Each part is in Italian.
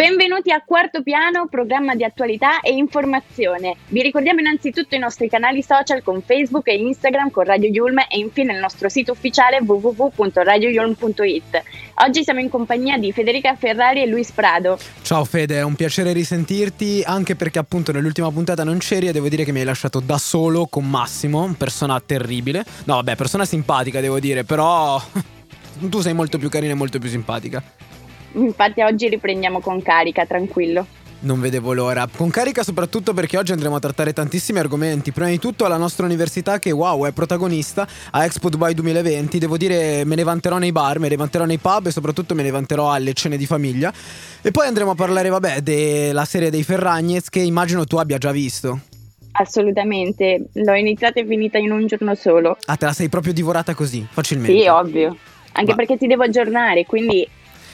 Benvenuti a Quarto Piano, programma di attualità e informazione. Vi ricordiamo innanzitutto i nostri canali social con Facebook e Instagram con Radio Yulm e infine il nostro sito ufficiale www.radioyulm.it. Oggi siamo in compagnia di Federica Ferrari e Luis Prado. Ciao Fede, è un piacere risentirti anche perché appunto nell'ultima puntata non c'eri e devo dire che mi hai lasciato da solo con Massimo, persona terribile. No vabbè, persona simpatica devo dire, però tu sei molto più carina e molto più simpatica. Infatti oggi riprendiamo con carica, tranquillo. Non vedevo l'ora. Con carica soprattutto perché oggi andremo a trattare tantissimi argomenti. Prima di tutto alla nostra università che wow è protagonista a Expo Dubai 2020. Devo dire me ne vanterò nei bar, me ne vanterò nei pub e soprattutto me ne vanterò alle cene di famiglia. E poi andremo a parlare vabbè della serie dei Ferragnez che immagino tu abbia già visto. Assolutamente, l'ho iniziata e finita in un giorno solo. Ah, te la sei proprio divorata così, facilmente? Sì, ovvio. Anche Ma... perché ti devo aggiornare, quindi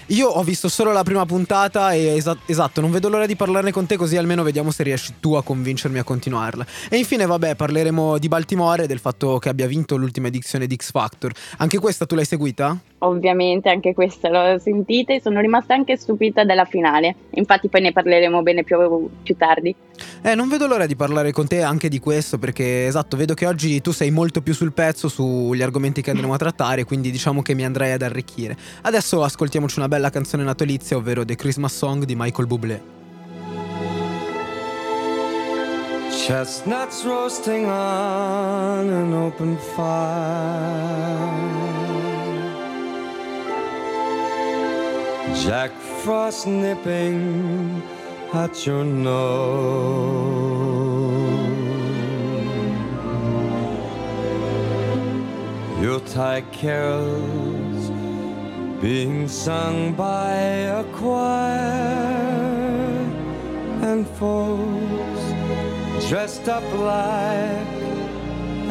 io ho visto solo la prima puntata e esa- esatto, non vedo l'ora di parlarne con te così almeno vediamo se riesci tu a convincermi a continuarla. E infine, vabbè, parleremo di Baltimore e del fatto che abbia vinto l'ultima edizione di X Factor. Anche questa tu l'hai seguita? Ovviamente anche questa l'ho sentita e sono rimasta anche stupita della finale. Infatti poi ne parleremo bene più, più tardi. Eh, non vedo l'ora di parlare con te anche di questo perché esatto, vedo che oggi tu sei molto più sul pezzo sugli argomenti che andremo a trattare, quindi diciamo che mi andrei ad arricchire. Adesso ascoltiamoci una bella canzone natalizia, ovvero The Christmas Song di Michael Bublé. Chestnuts roasting on an open fire Jack Frost nipping at your nose. Yuletide carols being sung by a choir and folks dressed up like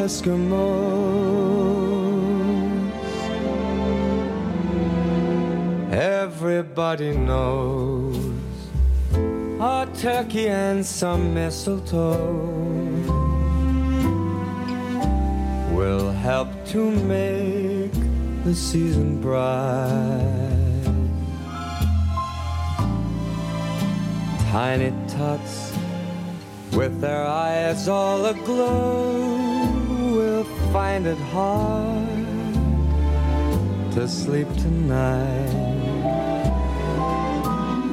Eskimos. Everybody knows a turkey and some mistletoe will help to make the season bright. Tiny tots with their eyes all aglow will find it hard to sleep tonight.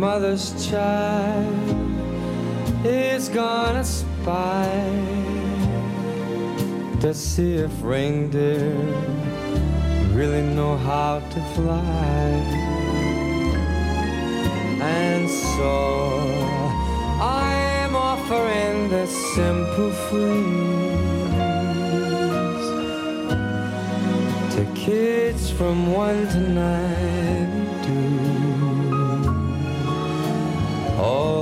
Mother's child is gonna spy to see if reindeer really know how to fly. And so I'm offering this simple phrase to kids from one to ninety-two.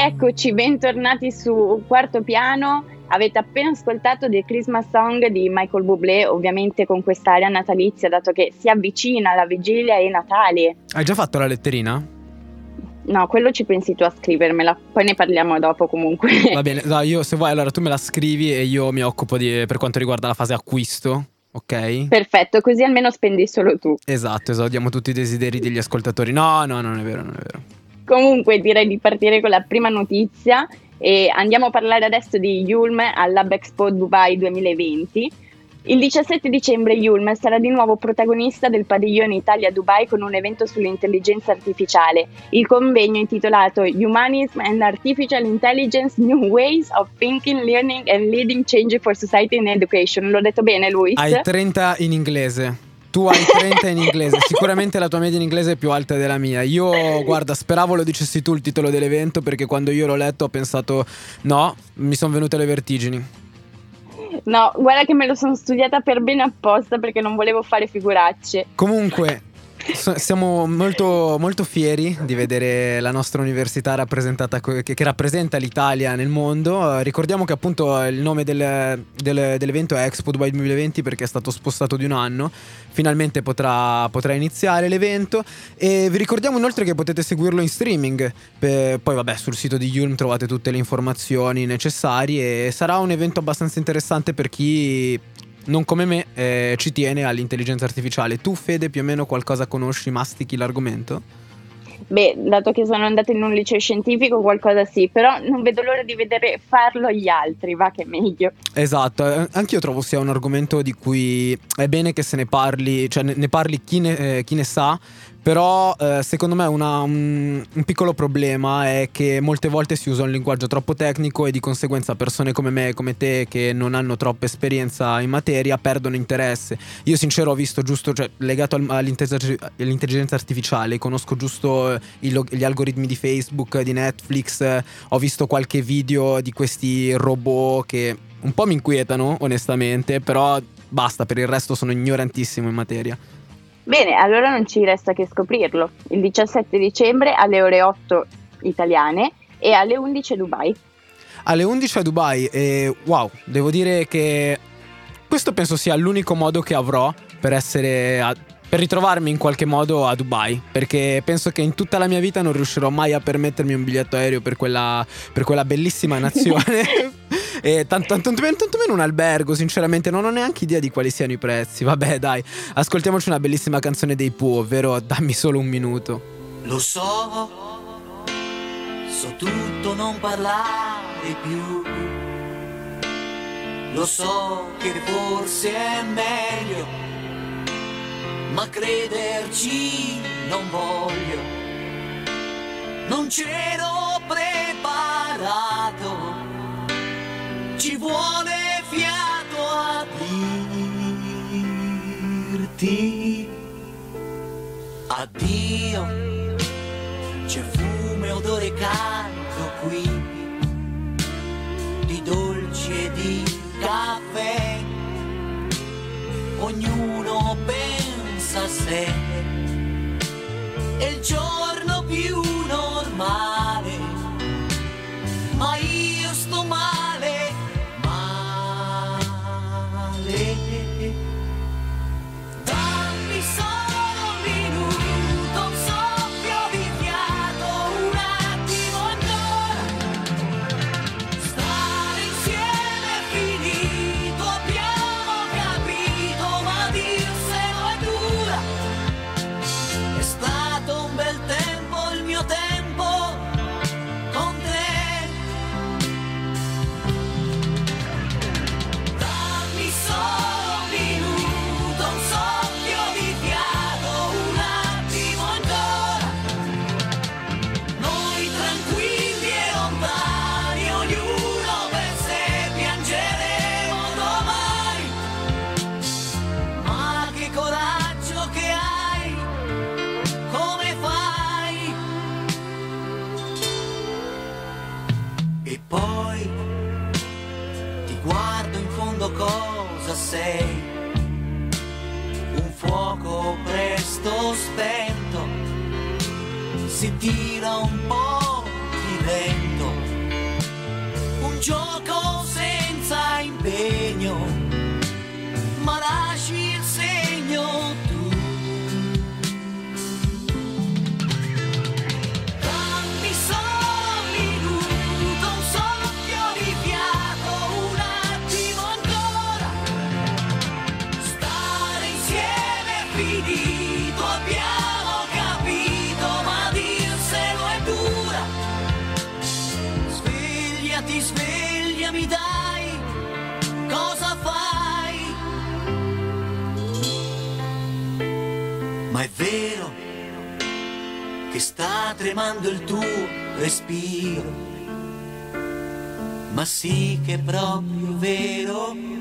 Eccoci, bentornati su Quarto Piano. Avete appena ascoltato The Christmas Song di Michael Bublé, ovviamente con quest'area natalizia, dato che si avvicina la vigilia e Natale. Hai già fatto la letterina? No, quello ci pensi tu a scrivermela, poi ne parliamo dopo comunque. Va bene, no, io se vuoi allora tu me la scrivi e io mi occupo di, per quanto riguarda la fase acquisto. Ok? Perfetto, così almeno spendi solo tu. Esatto, esaudiamo tutti i desideri degli ascoltatori. No, no, non è vero, non è vero. Comunque direi di partire con la prima notizia e andiamo a parlare adesso di Yulm all'Hub Expo Dubai 2020. Il 17 dicembre Yulm sarà di nuovo protagonista del padiglione Italia Dubai con un evento sull'intelligenza artificiale. Il convegno intitolato Humanism and Artificial Intelligence New Ways of Thinking, Learning and Leading Change for Society and Education. L'ho detto bene, Luis? Hai 30 in inglese. Tu hai 30 in inglese, sicuramente la tua media in inglese è più alta della mia. Io, guarda, speravo lo dicessi tu il titolo dell'evento perché quando io l'ho letto ho pensato no, mi sono venute le vertigini. No, guarda che me lo sono studiata per bene apposta perché non volevo fare figuracce. Comunque, siamo molto, molto, fieri di vedere la nostra università rappresentata, che, rappresenta l'Italia nel mondo. ricordiamo che appunto il nome del, del, dell'evento è Expo Dubai 2020 perché è stato spostato di un anno. Finalmente potrà, potrà iniziare l'evento e vi ricordiamo inoltre che potete seguirlo in streaming. poi vabbè sul sito di Yulm trovate tutte le informazioni necessarie sarà un evento abbastanza interessante per chi non come me, eh, ci tiene all'intelligenza artificiale. Tu, Fede, più o meno qualcosa conosci, mastichi l'argomento? Beh, dato che sono andata in un liceo scientifico, qualcosa sì, però non vedo l'ora di vedere farlo gli altri, va che meglio. Esatto, eh, anch'io trovo sia un argomento di cui è bene che se ne parli, cioè ne parli chi ne, eh, chi ne sa, però eh, secondo me una, un, un, piccolo problema è che molte volte si usa un linguaggio troppo tecnico e di conseguenza persone come me e come te che non hanno troppa esperienza in materia perdono interesse. Io sincero ho visto giusto, cioè, legato al, all'intelligenza artificiale, conosco giusto eh, gli algoritmi di Facebook, di Netflix, eh, ho visto qualche video di questi robot che un po' mi inquietano onestamente, però basta, per il resto sono ignorantissimo in materia. Bene, allora non ci resta che scoprirlo. Il 17 dicembre alle ore 8 italiane e alle 11 a Dubai. Alle 11 a Dubai e wow, devo dire che questo penso sia l'unico modo che avrò per essere a, per ritrovarmi in qualche modo a Dubai, perché penso che in tutta la mia vita non riuscirò mai a permettermi un biglietto aereo per quella, per quella bellissima nazione. E tanto, tanto, tanto, meno un albergo, sinceramente non ho neanche idea di quali siano i prezzi. Vabbè, dai, ascoltiamoci una bellissima canzone dei Pooh, ovvero Dammi solo un minuto. Lo so, so tutto, non parlare più. Lo so che forse è meglio, ma crederci non voglio. Non c'ero preparato ci vuole fiato a dirti addio. C'è fumo e odore caldo qui, di dolci e di caffè. Ognuno pensa a sé. È il giorno più normale, tremando il tuo respiro. Ma sì che è proprio vero.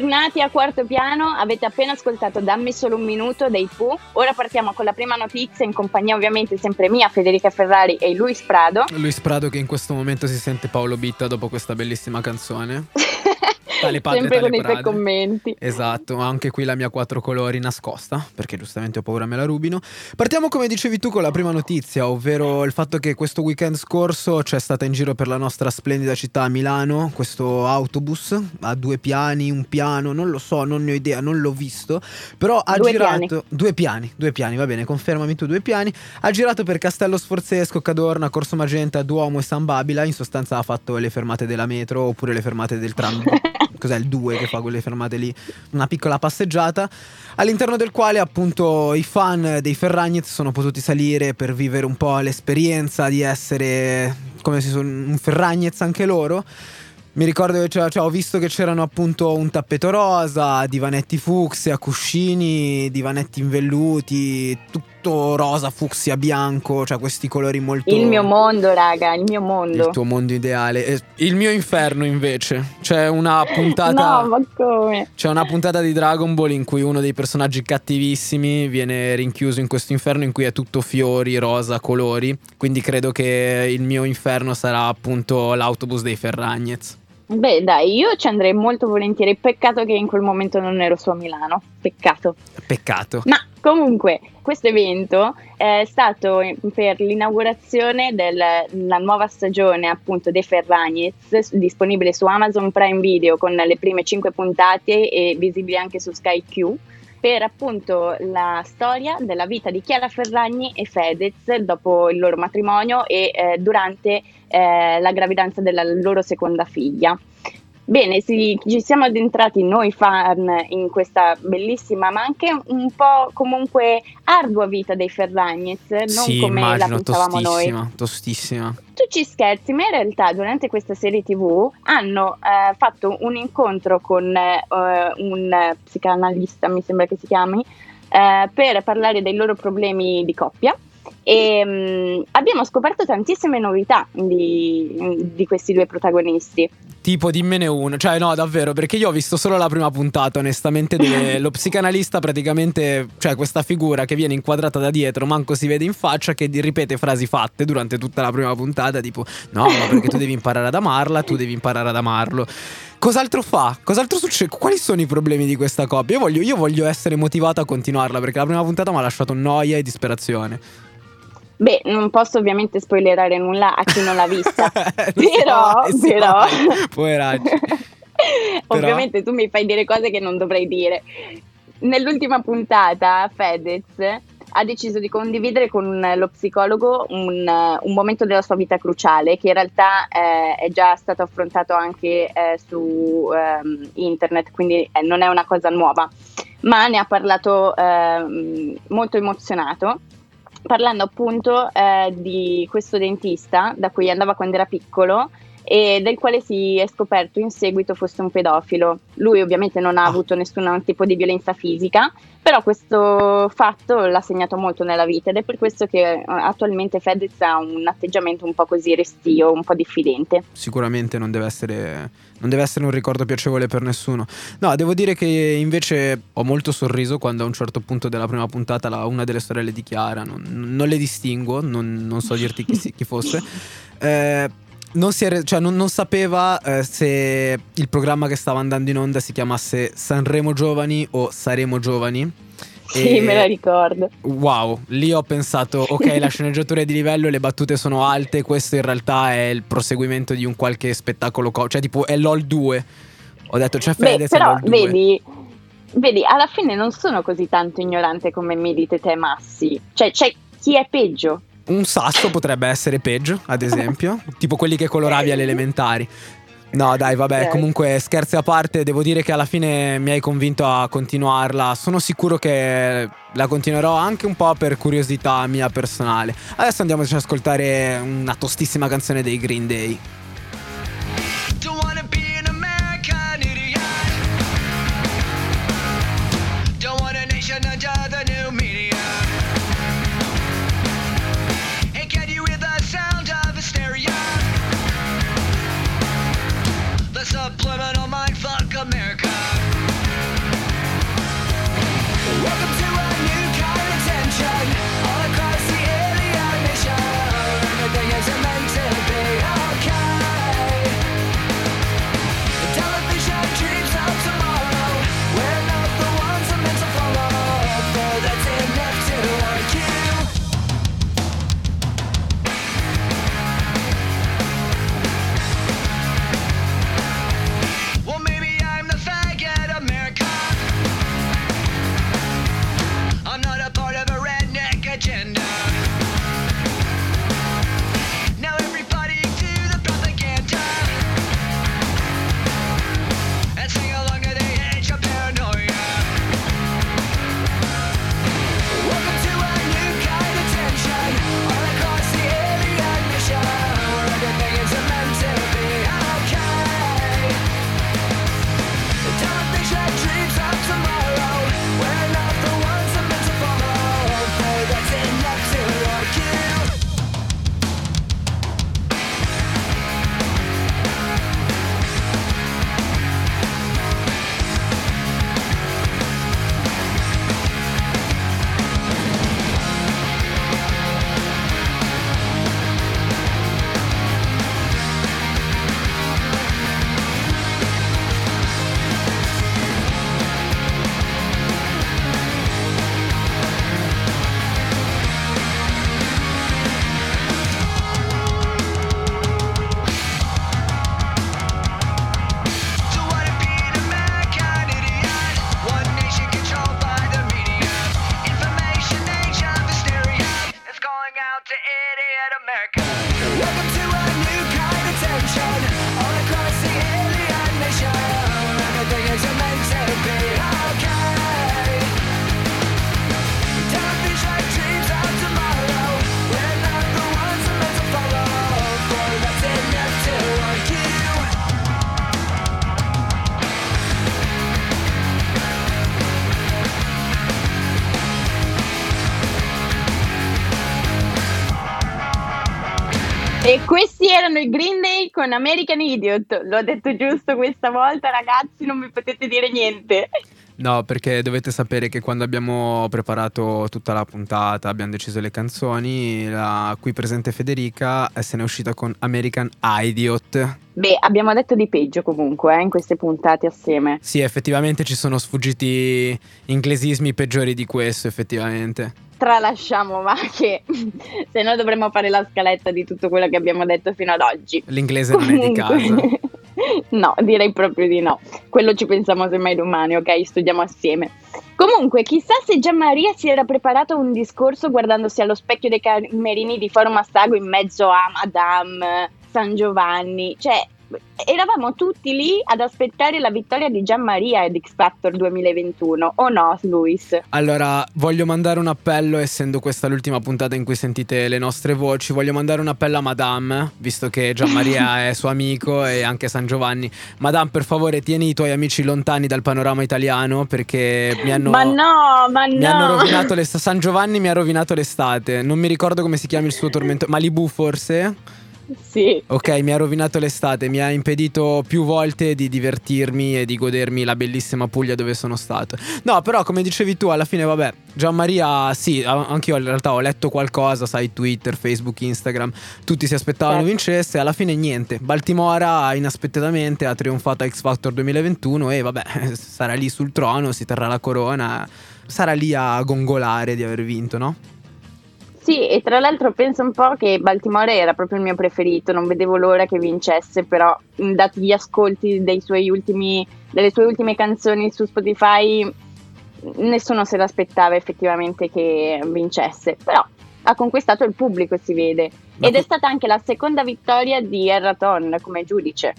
Bentornati a Quarto Piano, avete appena ascoltato Dammi solo un minuto dei Pooh. Ora partiamo con la prima notizia in compagnia ovviamente sempre mia, Federica Ferrari e Luis Prado. Luis Prado che in questo momento si sente Paolo Bitta dopo questa bellissima canzone. Tale padre, sempre tale con i tuoi commenti. Esatto, anche qui la mia quattro colori nascosta, perché giustamente ho paura me la rubino. Partiamo come dicevi tu con la prima notizia, ovvero il fatto che questo weekend scorso c'è stata in giro per la nostra splendida città Milano questo autobus a due piani, un piano, non lo so, non ne ho idea, non l'ho visto, però ha Due girato piani. due piani, due piani, va bene, confermami tu due piani. Ha girato per Castello Sforzesco, Cadorna, Corso Magenta, Duomo e San Babila, in sostanza ha fatto le fermate della metro oppure le fermate del tram. Cos'è il 2 che fa quelle fermate lì? Una piccola passeggiata all'interno del quale appunto i fan dei Ferragnez sono potuti salire per vivere un po' l'esperienza di essere come se sono un Ferragnez anche loro. Mi ricordo che cioè, ho visto che c'erano appunto un tappeto rosa, divanetti fucsia, cuscini, divanetti invelluti, tutto rosa, fucsia, bianco, cioè questi colori molto... Il mio mondo, raga, il mio mondo. Il tuo mondo ideale. Il mio inferno invece. C'è una puntata... No, ma come? C'è una puntata di Dragon Ball in cui uno dei personaggi cattivissimi viene rinchiuso in questo inferno in cui è tutto fiori, rosa, colori. Quindi credo che il mio inferno sarà appunto l'autobus dei Ferragnez. Beh, dai, io ci andrei molto volentieri. Peccato che in quel momento non ero su a Milano. Peccato. Peccato. Ma comunque, questo evento è stato per l'inaugurazione della nuova stagione appunto dei Ferragnez, disponibile su Amazon Prime Video con le prime 5 puntate e visibili anche su Sky Q. Per appunto la storia della vita di Chiara Ferragni e Fedez dopo il loro matrimonio e eh, durante eh, la gravidanza della loro seconda figlia. Bene, sì, ci siamo addentrati noi fan in questa bellissima ma anche un po' comunque ardua vita dei Ferragnez, non sì, come la immagino, pensavamo noi. tostissima, tostissima. Tu ci scherzi, ma in realtà durante questa serie TV hanno eh, fatto un incontro con eh, un psicanalista, mi sembra che si chiami, eh, per parlare dei loro problemi di coppia. E mh, abbiamo scoperto tantissime novità di, di questi due protagonisti. Tipo dimmene uno, cioè no davvero perché io ho visto solo la prima puntata onestamente dove lo psicanalista praticamente, cioè questa figura che viene inquadrata da dietro, manco si vede in faccia, che ripete frasi fatte durante tutta la prima puntata tipo no ma perché tu devi imparare ad amarla, tu devi imparare ad amarlo. Cos'altro fa? Cos'altro succede? Quali sono i problemi di questa coppia? Io voglio, io voglio essere motivato a continuarla perché la prima puntata mi ha lasciato noia e disperazione. Beh, non posso ovviamente spoilerare nulla a chi non l'ha vista, però, so, però... poveraggi. Ovviamente tu mi fai dire cose che non dovrei dire. Nell'ultima puntata Fedez ha deciso di condividere con lo psicologo un, un momento della sua vita cruciale che in realtà eh, è già stato affrontato anche eh, su ehm, internet, quindi eh, non è una cosa nuova. ma ne ha parlato eh, molto emozionato parlando appunto eh, di questo dentista da cui andava quando era piccolo e del quale si è scoperto in seguito fosse un pedofilo. Lui ovviamente non ha ah. avuto nessun tipo di violenza fisica, però questo fatto l'ha segnato molto nella vita ed è per questo che eh, attualmente Fedez ha un atteggiamento un po' così restio, un po' diffidente. Sicuramente non deve essere, non deve essere un ricordo piacevole per nessuno. No, devo dire che invece ho molto sorriso quando a un certo punto della prima puntata la, una delle sorelle di Chiara, non, non le distingo, non, non, so dirti chi, chi fosse. Eh, non, era, cioè non, non sapeva eh, se il programma che stava andando in onda si chiamasse Sanremo Giovani o Saremo Giovani. Sì, e... me la ricordo. Wow, lì ho pensato, ok, la sceneggiatura è di livello, le battute sono alte, questo in realtà è il proseguimento di un qualche spettacolo, co- cioè tipo è LOL 2. Ho detto c'è Fede, Beh, però, vedi, vedi, alla fine non sono così tanto ignorante come mi dite te Massi. Cioè, c'è chi è peggio. Un sasso potrebbe essere peggio, ad esempio, tipo quelli che coloravi alle elementari. No, dai, vabbè, comunque scherzi a parte, devo dire che alla fine mi hai convinto a continuarla. Sono sicuro che la continuerò anche un po' per curiosità mia personale. Adesso andiamoci ad ascoltare una tostissima canzone dei Green Day. E questi erano i Green Day con American Idiot. L'ho detto giusto questa volta, ragazzi, non mi potete dire niente. No, perché dovete sapere che quando abbiamo preparato tutta la puntata, abbiamo deciso le canzoni, la qui presente Federica eh, se n'è uscita con American Idiot. Beh, abbiamo detto di peggio comunque eh, in queste puntate assieme. Sì, effettivamente ci sono sfuggiti inglesismi peggiori di questo, effettivamente tralasciamo, ma che se no dovremmo fare la scaletta di tutto quello che abbiamo detto fino ad oggi. L'inglese Comunque... non è di casa. no, direi proprio di no. Quello ci pensiamo semmai domani, ok? Studiamo assieme. Comunque, chissà se Gian Maria si era preparato un discorso guardandosi allo specchio dei camerini di Forum Astago in mezzo a Madame, San Giovanni. Cioè, eravamo tutti lì ad aspettare la vittoria di Gianmaria ad X Factor 2021, o no, Luis? Allora, voglio mandare un appello, essendo questa l'ultima puntata in cui sentite le nostre voci, voglio mandare un appello a Madame, visto che Gianmaria è suo amico e anche San Giovanni. Madame, per favore, tieni i tuoi amici lontani dal panorama italiano perché mi hanno... Ma no, ma no! Mi hanno rovinato l'estate. San Giovanni mi ha rovinato l'estate. Non mi ricordo come si chiama il suo tormento. Malibu forse? Sì. Ok, mi ha rovinato l'estate, mi ha impedito più volte di divertirmi e di godermi la bellissima Puglia dove sono stato. No, però come dicevi tu, alla fine vabbè, Gianmaria, sì, anche io in realtà ho letto qualcosa, sai, Twitter, Facebook, Instagram, tutti si aspettavano certo. vincesse, alla fine niente. Baltimora inaspettatamente ha trionfato a X Factor 2021 e vabbè, sarà lì sul trono, si terrà la corona, sarà lì a gongolare di aver vinto, no? Sì, e tra l'altro penso un po' che Baltimore era proprio il mio preferito, non vedevo l'ora che vincesse, però dati gli ascolti ultimi, delle sue ultime canzoni su Spotify, nessuno se l'aspettava effettivamente che vincesse, però ha conquistato il pubblico, si vede. Ed è stata anche la seconda vittoria di Erraton come giudice.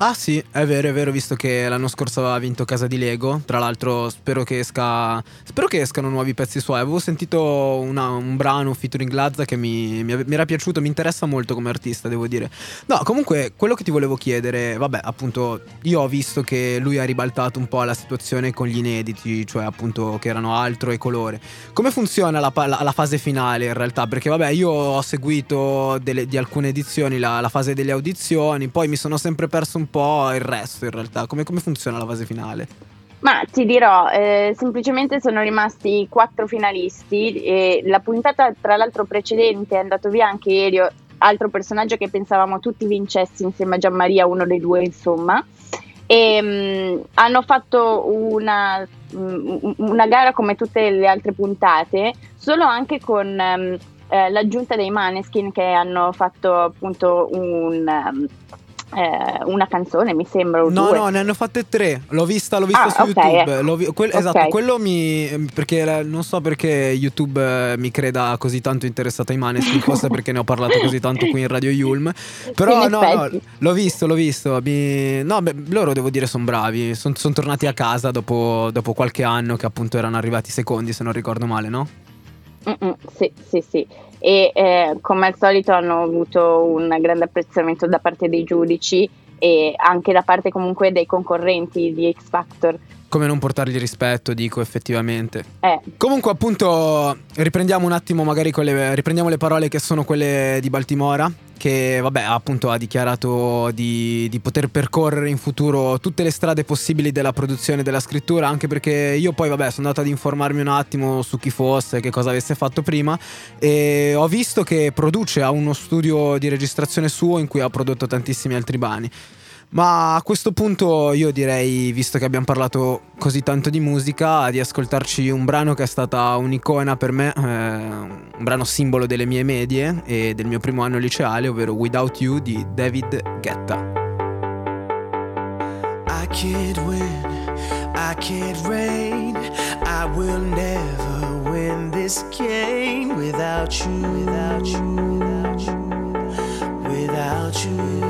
Ah sì, è vero, è vero, visto che l'anno scorso aveva vinto Casa di Lego. Tra l'altro spero che esca. Spero che escano nuovi pezzi suoi. Avevo sentito una, un brano featuring Lazza che mi, mi, mi, era piaciuto, mi interessa molto come artista, devo dire. No, comunque, quello che ti volevo chiedere, vabbè, appunto, io ho visto che lui ha ribaltato un po' la situazione con gli inediti, cioè appunto che erano altro e colore. Come funziona la, la, la fase finale in realtà? Perché vabbè, io ho seguito delle, di alcune edizioni la, la fase delle audizioni, poi mi sono sempre perso un il resto in realtà. Come, come funziona la fase finale? Ma ti dirò, eh, semplicemente sono rimasti quattro finalisti e la puntata tra l'altro precedente è andato via anche Elio, altro personaggio che pensavamo tutti vincessi insieme a Gianmaria, uno dei due insomma. E, mh, hanno fatto una, mh, una, gara come tutte le altre puntate, solo anche con mh, eh, l'aggiunta dei Maneskin che hanno fatto appunto un eh, una canzone, mi sembra. no, due. no, ne hanno fatte tre. L'ho vista, l'ho vista ah, su okay, YouTube. Ecco. Vi- que- okay. Esatto, quello mi. Perché non so perché YouTube mi creda così tanto interessato ai Maneskin, forse perché ne ho parlato così tanto qui in Radio Yulm. Però no, no, l'ho visto, l'ho visto. Mi... No, beh, loro devo dire sono bravi. Sono son tornati a casa dopo, dopo qualche anno che appunto erano arrivati secondi, se non ricordo male, no? Mm-mm, sì, sì, sì e eh, come al solito hanno avuto un grande apprezzamento da parte dei giudici e anche da parte comunque dei concorrenti di X Factor. Come non portargli rispetto, dico effettivamente. Eh. Comunque, appunto, riprendiamo un attimo, magari con le, riprendiamo le parole che sono quelle di Baltimora che vabbè appunto ha dichiarato di, di, poter percorrere in futuro tutte le strade possibili della produzione e della scrittura anche perché io poi vabbè sono andato ad informarmi un attimo su chi fosse, che cosa avesse fatto prima e ho visto che produce, ha uno studio di registrazione suo in cui ha prodotto tantissimi altri brani ma a questo punto io direi, visto che abbiamo parlato così tanto di musica, di ascoltarci un brano che è stata un'icona per me, eh, un brano simbolo delle mie medie e del mio primo anno liceale, ovvero Without You di David Guetta. I can't win, I can't reign, I will never win this game without you, without you, without you. Without you.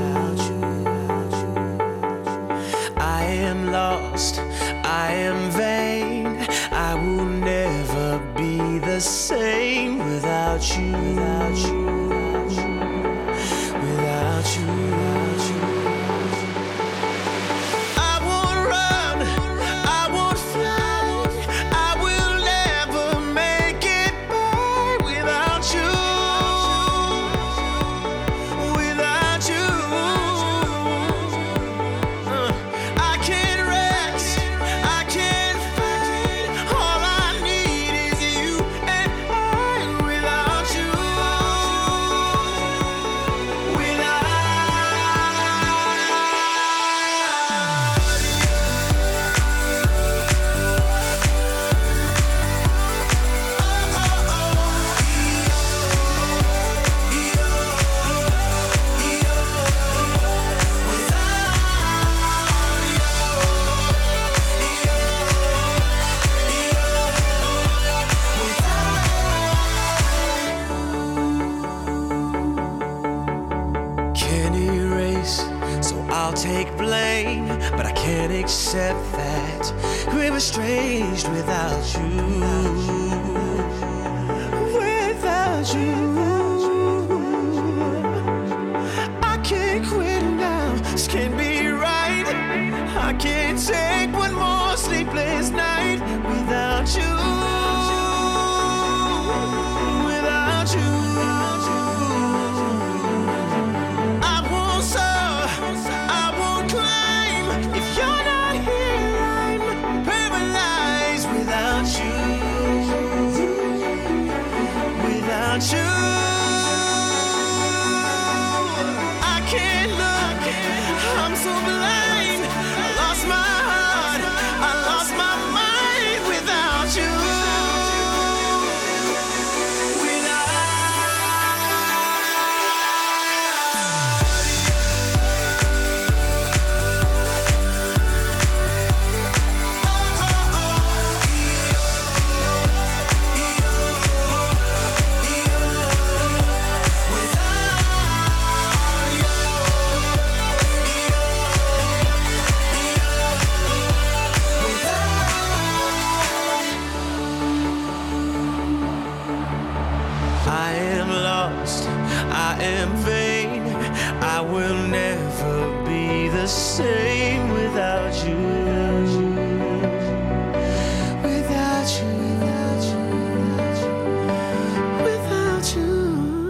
Same without you.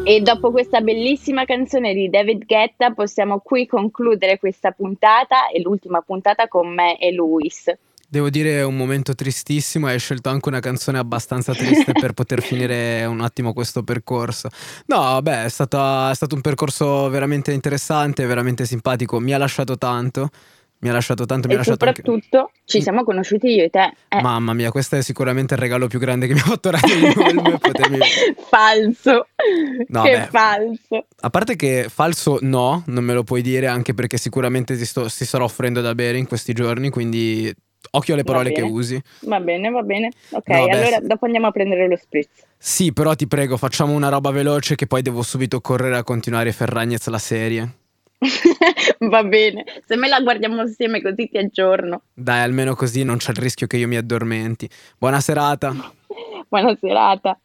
E dopo questa bellissima canzone di David Guetta possiamo qui concludere questa puntata e l'ultima puntata con me e Luis. Devo dire è un momento tristissimo hai scelto anche una canzone abbastanza triste per poter finire un attimo questo percorso. No, beh, è, stata- è stato un percorso veramente interessante, veramente simpatico, mi ha lasciato tanto, mi ha lasciato tanto, mi ha lasciato anche... soprattutto ci siamo conosciuti io e te. Eh, Mamma mia, questo è sicuramente il regalo più grande che mi ha fatto Radio Yulm, potermi- falso. No, che beh. falso. A parte che falso no, non me lo puoi dire anche perché sicuramente ti, sto, ti starò offrendo da bere in questi giorni, quindi occhio alle parole che usi. Va bene, va bene. Ok, No, beh, allora sì. dopo andiamo a prendere lo spritz. Sì, però ti prego, facciamo una roba veloce che poi devo subito correre a continuare Ferragnez la serie. Va bene, se me la guardiamo assieme così ti aggiorno. Dai, almeno così non c'è il rischio che io mi addormenti. Buona serata. Buona serata.